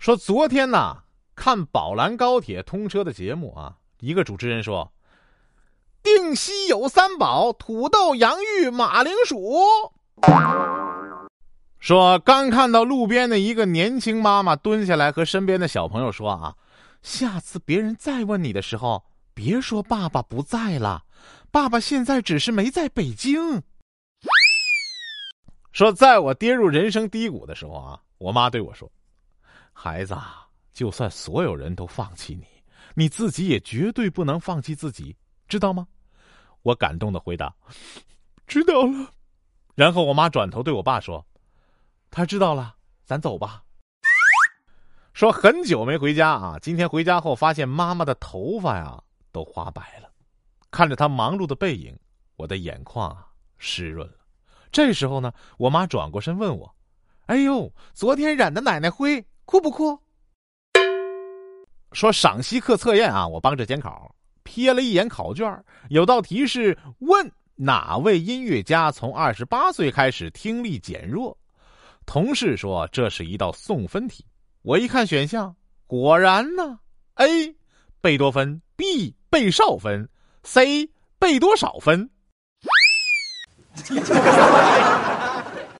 说昨天呐，看宝兰高铁通车的节目啊，一个主持人说，定西有三宝：土豆、洋芋、马铃薯。说刚看到路边的一个年轻妈妈蹲下来和身边的小朋友说啊，下次别人再问你的时候，别说爸爸不在了，爸爸现在只是没在北京。说在我跌入人生低谷的时候啊，我妈对我说：“孩子，就算所有人都放弃你，你自己也绝对不能放弃自己，知道吗？”我感动的回答：“知道了。”然后我妈转头对我爸说。他知道了，咱走吧。说很久没回家啊，今天回家后发现妈妈的头发呀都花白了。看着她忙碌的背影，我的眼眶啊湿润了。这时候呢，我妈转过身问我：“哎呦，昨天染的奶奶灰，酷不酷？”说赏析课测验啊，我帮着监考，瞥了一眼考卷，有道题是问哪位音乐家从二十八岁开始听力减弱。同事说这是一道送分题，我一看选项，果然呢，A 贝多芬，B 贝少芬，C 贝多少分。